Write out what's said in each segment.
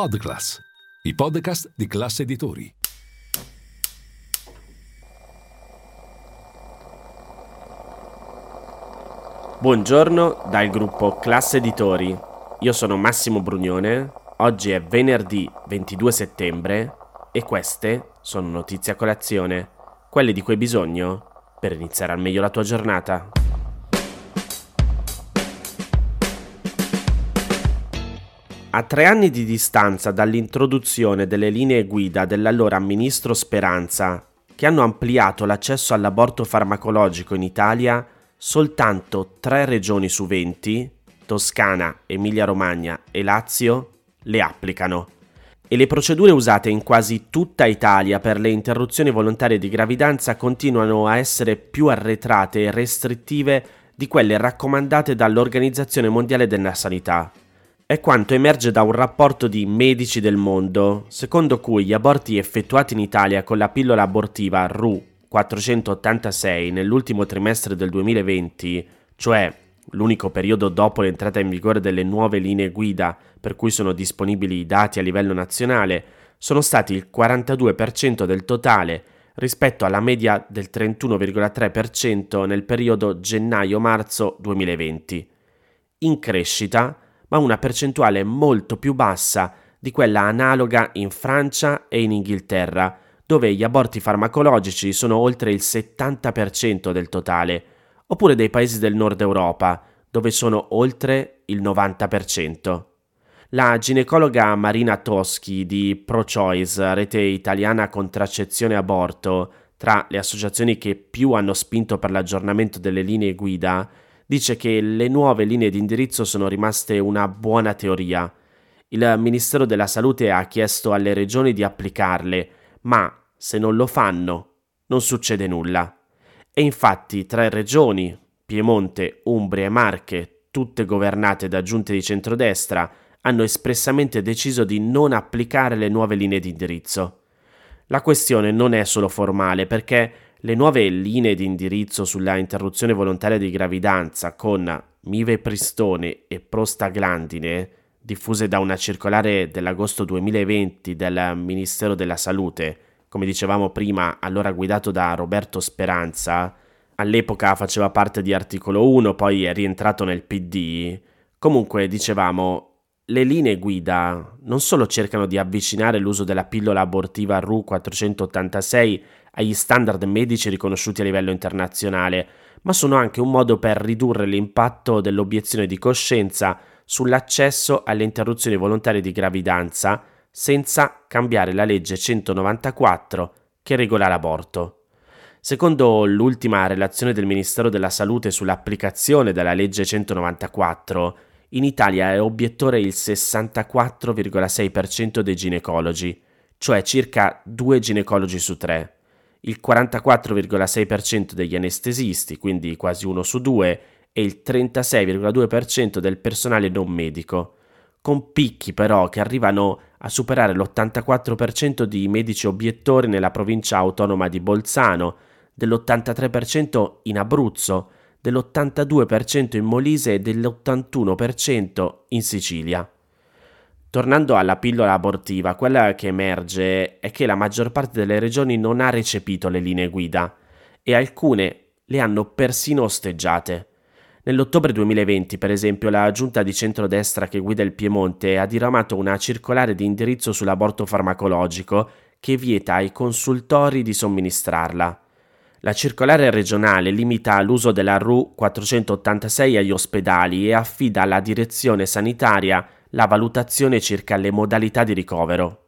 Podclass, i podcast di classe editori. Buongiorno dal gruppo Classe Editori. Io sono Massimo Brugnone. Oggi è venerdì 22 settembre e queste sono notizie a colazione, quelle di cui hai bisogno per iniziare al meglio la tua giornata. A tre anni di distanza dall'introduzione delle linee guida dell'allora ministro Speranza, che hanno ampliato l'accesso all'aborto farmacologico in Italia, soltanto tre regioni su 20, Toscana, Emilia-Romagna e Lazio, le applicano. E le procedure usate in quasi tutta Italia per le interruzioni volontarie di gravidanza continuano a essere più arretrate e restrittive di quelle raccomandate dall'Organizzazione Mondiale della Sanità è quanto emerge da un rapporto di Medici del Mondo, secondo cui gli aborti effettuati in Italia con la pillola abortiva RU 486 nell'ultimo trimestre del 2020, cioè l'unico periodo dopo l'entrata in vigore delle nuove linee guida per cui sono disponibili i dati a livello nazionale, sono stati il 42% del totale rispetto alla media del 31,3% nel periodo gennaio-marzo 2020. In crescita ma una percentuale molto più bassa di quella analoga in Francia e in Inghilterra, dove gli aborti farmacologici sono oltre il 70% del totale, oppure dei paesi del nord Europa, dove sono oltre il 90%. La ginecologa Marina Toschi di ProChoice, rete italiana contraccezione e aborto, tra le associazioni che più hanno spinto per l'aggiornamento delle linee guida, dice che le nuove linee di indirizzo sono rimaste una buona teoria. Il Ministero della Salute ha chiesto alle regioni di applicarle, ma se non lo fanno non succede nulla. E infatti tre regioni, Piemonte, Umbria e Marche, tutte governate da giunte di centrodestra, hanno espressamente deciso di non applicare le nuove linee di indirizzo. La questione non è solo formale perché le nuove linee di indirizzo sulla interruzione volontaria di gravidanza con mivepristone e prostaglandine, diffuse da una circolare dell'agosto 2020 del Ministero della Salute, come dicevamo prima, allora guidato da Roberto Speranza, all'epoca faceva parte di articolo 1, poi è rientrato nel PD. Comunque, dicevamo, le linee guida non solo cercano di avvicinare l'uso della pillola abortiva RU 486 agli standard medici riconosciuti a livello internazionale, ma sono anche un modo per ridurre l'impatto dell'obiezione di coscienza sull'accesso alle interruzioni volontarie di gravidanza senza cambiare la legge 194 che regola l'aborto. Secondo l'ultima relazione del Ministero della Salute sull'applicazione della legge 194, in Italia è obiettore il 64,6% dei ginecologi, cioè circa 2 ginecologi su 3 il 44,6% degli anestesisti, quindi quasi uno su due, e il 36,2% del personale non medico, con picchi però che arrivano a superare l'84% di medici obiettori nella provincia autonoma di Bolzano, dell'83% in Abruzzo, dell'82% in Molise e dell'81% in Sicilia. Tornando alla pillola abortiva, quella che emerge è che la maggior parte delle regioni non ha recepito le linee guida e alcune le hanno persino osteggiate. Nell'ottobre 2020, per esempio, la giunta di centrodestra che guida il Piemonte ha diramato una circolare di indirizzo sull'aborto farmacologico che vieta ai consultori di somministrarla. La circolare regionale limita l'uso della RU 486 agli ospedali e affida alla direzione sanitaria la valutazione circa le modalità di ricovero.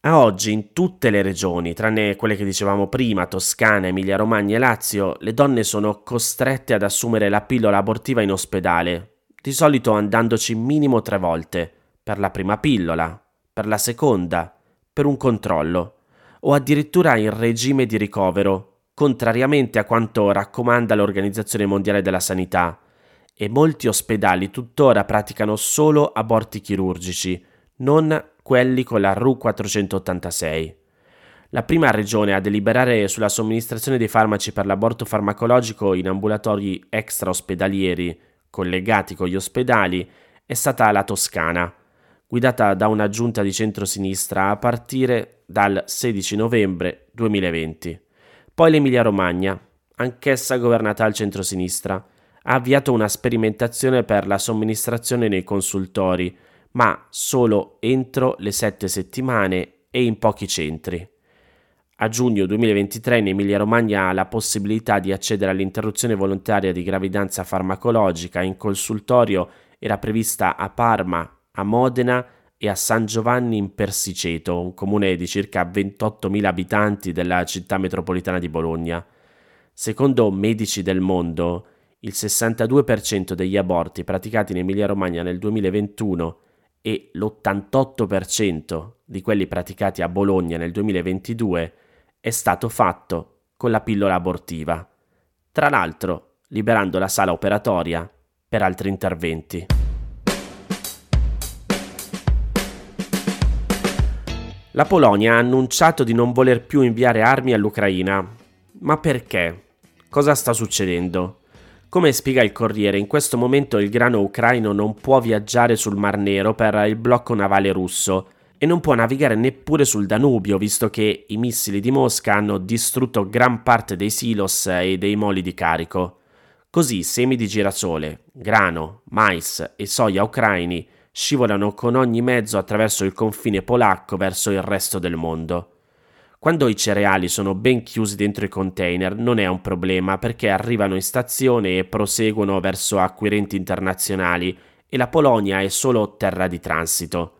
A oggi in tutte le regioni, tranne quelle che dicevamo prima, Toscana, Emilia-Romagna e Lazio, le donne sono costrette ad assumere la pillola abortiva in ospedale, di solito andandoci minimo tre volte, per la prima pillola, per la seconda, per un controllo, o addirittura in regime di ricovero, contrariamente a quanto raccomanda l'Organizzazione Mondiale della Sanità, e molti ospedali tuttora praticano solo aborti chirurgici, non quelli con la RU 486. La prima regione a deliberare sulla somministrazione dei farmaci per l'aborto farmacologico in ambulatori extraospedalieri collegati con gli ospedali è stata la Toscana, guidata da una giunta di centrosinistra a partire dal 16 novembre 2020. Poi l'Emilia-Romagna, anch'essa governata al centrosinistra, ha avviato una sperimentazione per la somministrazione nei consultori, ma solo entro le sette settimane e in pochi centri. A giugno 2023 in Emilia-Romagna la possibilità di accedere all'interruzione volontaria di gravidanza farmacologica in consultorio era prevista a Parma, a Modena e a San Giovanni in Persiceto, un comune di circa 28.000 abitanti della città metropolitana di Bologna. Secondo Medici del Mondo, il 62% degli aborti praticati in Emilia-Romagna nel 2021 e l'88% di quelli praticati a Bologna nel 2022 è stato fatto con la pillola abortiva, tra l'altro liberando la sala operatoria per altri interventi. La Polonia ha annunciato di non voler più inviare armi all'Ucraina. Ma perché? Cosa sta succedendo? Come spiega il Corriere, in questo momento il grano ucraino non può viaggiare sul Mar Nero per il blocco navale russo e non può navigare neppure sul Danubio, visto che i missili di Mosca hanno distrutto gran parte dei silos e dei moli di carico. Così semi di girasole, grano, mais e soia ucraini scivolano con ogni mezzo attraverso il confine polacco verso il resto del mondo. Quando i cereali sono ben chiusi dentro i container non è un problema perché arrivano in stazione e proseguono verso acquirenti internazionali e la Polonia è solo terra di transito.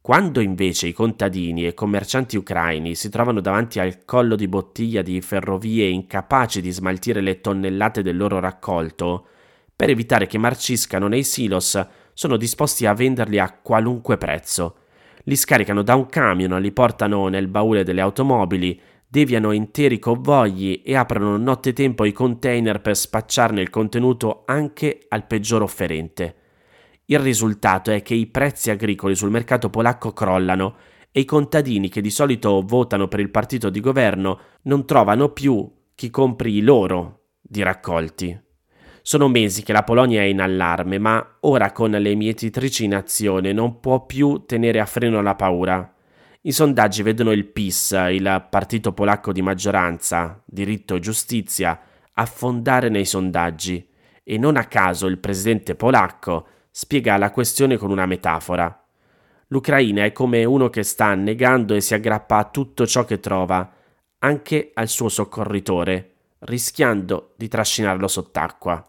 Quando invece i contadini e commercianti ucraini si trovano davanti al collo di bottiglia di ferrovie incapaci di smaltire le tonnellate del loro raccolto, per evitare che marciscano nei silos sono disposti a venderli a qualunque prezzo. Li scaricano da un camion, li portano nel baule delle automobili, deviano interi convogli e aprono nottetempo i container per spacciarne il contenuto anche al peggior offerente. Il risultato è che i prezzi agricoli sul mercato polacco crollano e i contadini che di solito votano per il partito di governo non trovano più chi compri loro di raccolti. Sono mesi che la Polonia è in allarme, ma ora con le mietitrici in azione non può più tenere a freno la paura. I sondaggi vedono il PIS, il partito polacco di maggioranza, diritto e giustizia, affondare nei sondaggi e non a caso il presidente polacco spiega la questione con una metafora. L'Ucraina è come uno che sta annegando e si aggrappa a tutto ciò che trova, anche al suo soccorritore, rischiando di trascinarlo sott'acqua.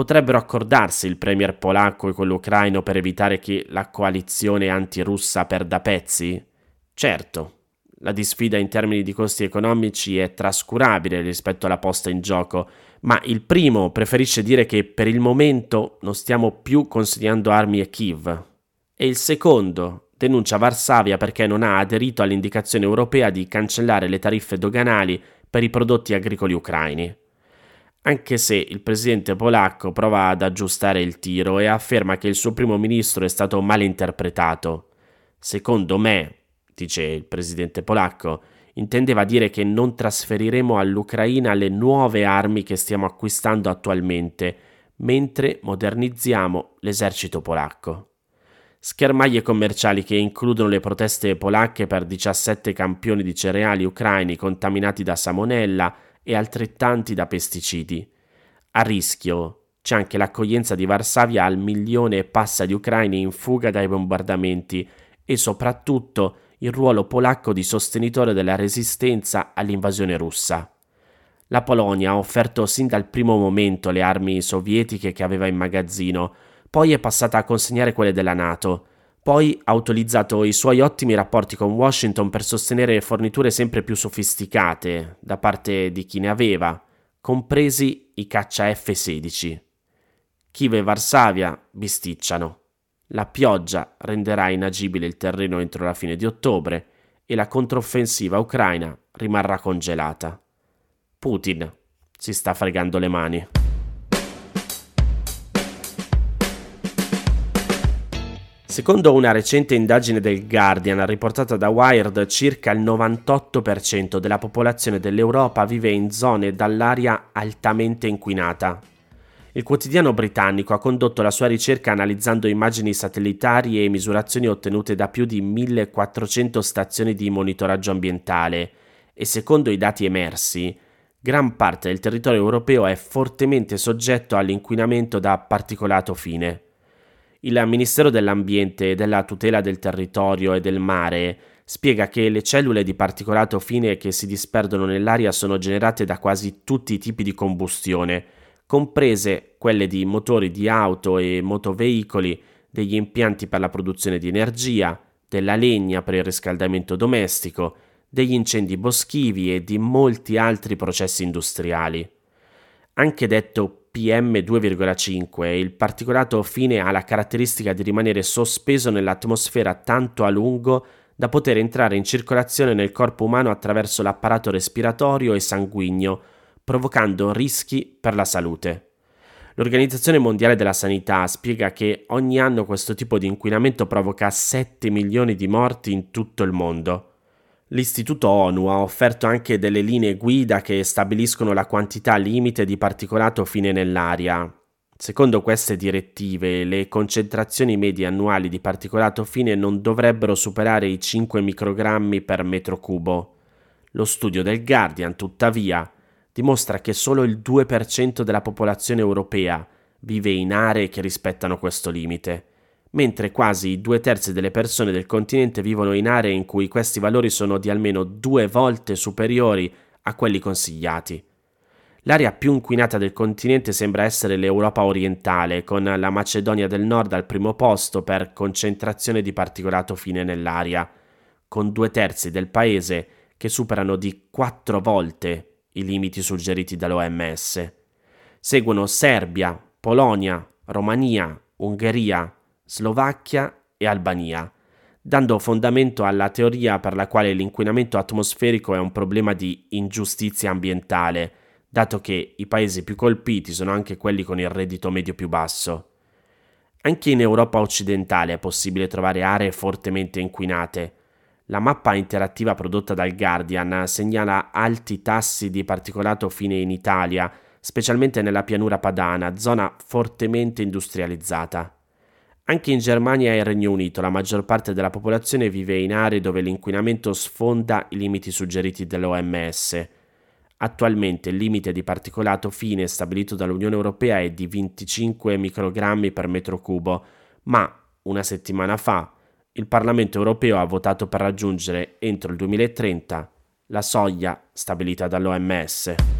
Potrebbero accordarsi il premier polacco e quello ucraino per evitare che la coalizione antirussa perda pezzi? Certo, la disfida in termini di costi economici è trascurabile rispetto alla posta in gioco, ma il primo preferisce dire che per il momento non stiamo più consegnando armi a Kiev. E il secondo denuncia Varsavia perché non ha aderito all'indicazione europea di cancellare le tariffe doganali per i prodotti agricoli ucraini anche se il presidente polacco prova ad aggiustare il tiro e afferma che il suo primo ministro è stato mal interpretato. Secondo me, dice il presidente polacco, intendeva dire che non trasferiremo all'Ucraina le nuove armi che stiamo acquistando attualmente, mentre modernizziamo l'esercito polacco. Schermaglie commerciali che includono le proteste polacche per 17 campioni di cereali ucraini contaminati da salmonella, e altrettanti da pesticidi. A rischio c'è anche l'accoglienza di Varsavia al milione e passa di ucraini in fuga dai bombardamenti e soprattutto il ruolo polacco di sostenitore della resistenza all'invasione russa. La Polonia ha offerto sin dal primo momento le armi sovietiche che aveva in magazzino, poi è passata a consegnare quelle della Nato, poi ha utilizzato i suoi ottimi rapporti con Washington per sostenere forniture sempre più sofisticate da parte di chi ne aveva, compresi i caccia F-16. Kiev e Varsavia bisticciano. la pioggia renderà inagibile il terreno entro la fine di ottobre e la controffensiva ucraina rimarrà congelata. Putin si sta fregando le mani. Secondo una recente indagine del Guardian riportata da Wired, circa il 98% della popolazione dell'Europa vive in zone dall'aria altamente inquinata. Il quotidiano britannico ha condotto la sua ricerca analizzando immagini satellitari e misurazioni ottenute da più di 1400 stazioni di monitoraggio ambientale e secondo i dati emersi, gran parte del territorio europeo è fortemente soggetto all'inquinamento da particolato fine. Il Ministero dell'Ambiente e della tutela del territorio e del mare spiega che le cellule di particolato fine che si disperdono nell'aria sono generate da quasi tutti i tipi di combustione, comprese quelle di motori di auto e motoveicoli, degli impianti per la produzione di energia, della legna per il riscaldamento domestico, degli incendi boschivi e di molti altri processi industriali. Anche detto PM2,5, il particolato fine ha la caratteristica di rimanere sospeso nell'atmosfera tanto a lungo da poter entrare in circolazione nel corpo umano attraverso l'apparato respiratorio e sanguigno, provocando rischi per la salute. L'Organizzazione Mondiale della Sanità spiega che ogni anno questo tipo di inquinamento provoca 7 milioni di morti in tutto il mondo. L'Istituto ONU ha offerto anche delle linee guida che stabiliscono la quantità limite di particolato fine nell'aria. Secondo queste direttive, le concentrazioni medie annuali di particolato fine non dovrebbero superare i 5 microgrammi per metro cubo. Lo studio del Guardian, tuttavia, dimostra che solo il 2% della popolazione europea vive in aree che rispettano questo limite mentre quasi due terzi delle persone del continente vivono in aree in cui questi valori sono di almeno due volte superiori a quelli consigliati. L'area più inquinata del continente sembra essere l'Europa orientale, con la Macedonia del Nord al primo posto per concentrazione di particolato fine nell'aria, con due terzi del paese che superano di quattro volte i limiti suggeriti dall'OMS. Seguono Serbia, Polonia, Romania, Ungheria, Slovacchia e Albania, dando fondamento alla teoria per la quale l'inquinamento atmosferico è un problema di ingiustizia ambientale, dato che i paesi più colpiti sono anche quelli con il reddito medio più basso. Anche in Europa occidentale è possibile trovare aree fortemente inquinate. La mappa interattiva prodotta dal Guardian segnala alti tassi di particolato fine in Italia, specialmente nella pianura padana, zona fortemente industrializzata. Anche in Germania e Regno Unito la maggior parte della popolazione vive in aree dove l'inquinamento sfonda i limiti suggeriti dall'OMS. Attualmente il limite di particolato fine stabilito dall'Unione Europea è di 25 microgrammi per metro cubo, ma una settimana fa il Parlamento europeo ha votato per raggiungere entro il 2030 la soglia stabilita dall'OMS.